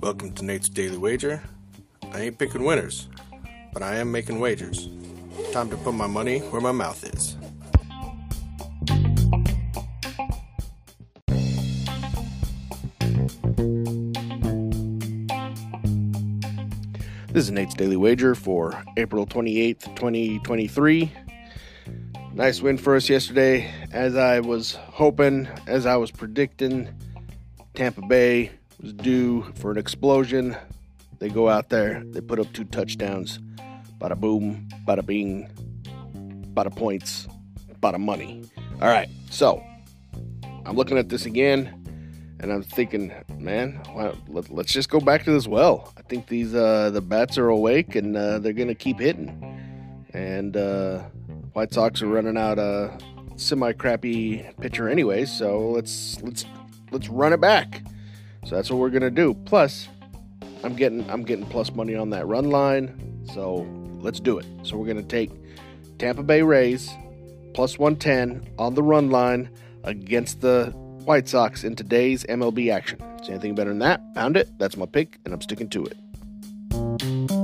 Welcome to Nate's Daily Wager. I ain't picking winners, but I am making wagers. Time to put my money where my mouth is. This is Nate's Daily Wager for April 28th, 2023. Nice win for us yesterday. As I was hoping, as I was predicting, Tampa Bay was due for an explosion. They go out there, they put up two touchdowns. Bada boom, bada bing, bada points, bada money. All right, so I'm looking at this again and I'm thinking, man, well, let, us just go back to this well. I think these uh, the bats are awake and uh, they're gonna keep hitting. And uh, White Sox are running out a semi crappy pitcher anyway, so let's let's let's run it back. So that's what we're gonna do. Plus, I'm getting I'm getting plus money on that run line, so let's do it. So we're gonna take Tampa Bay Rays plus 110 on the run line against the White Sox in today's MLB action. See anything better than that? Pound it. That's my pick, and I'm sticking to it.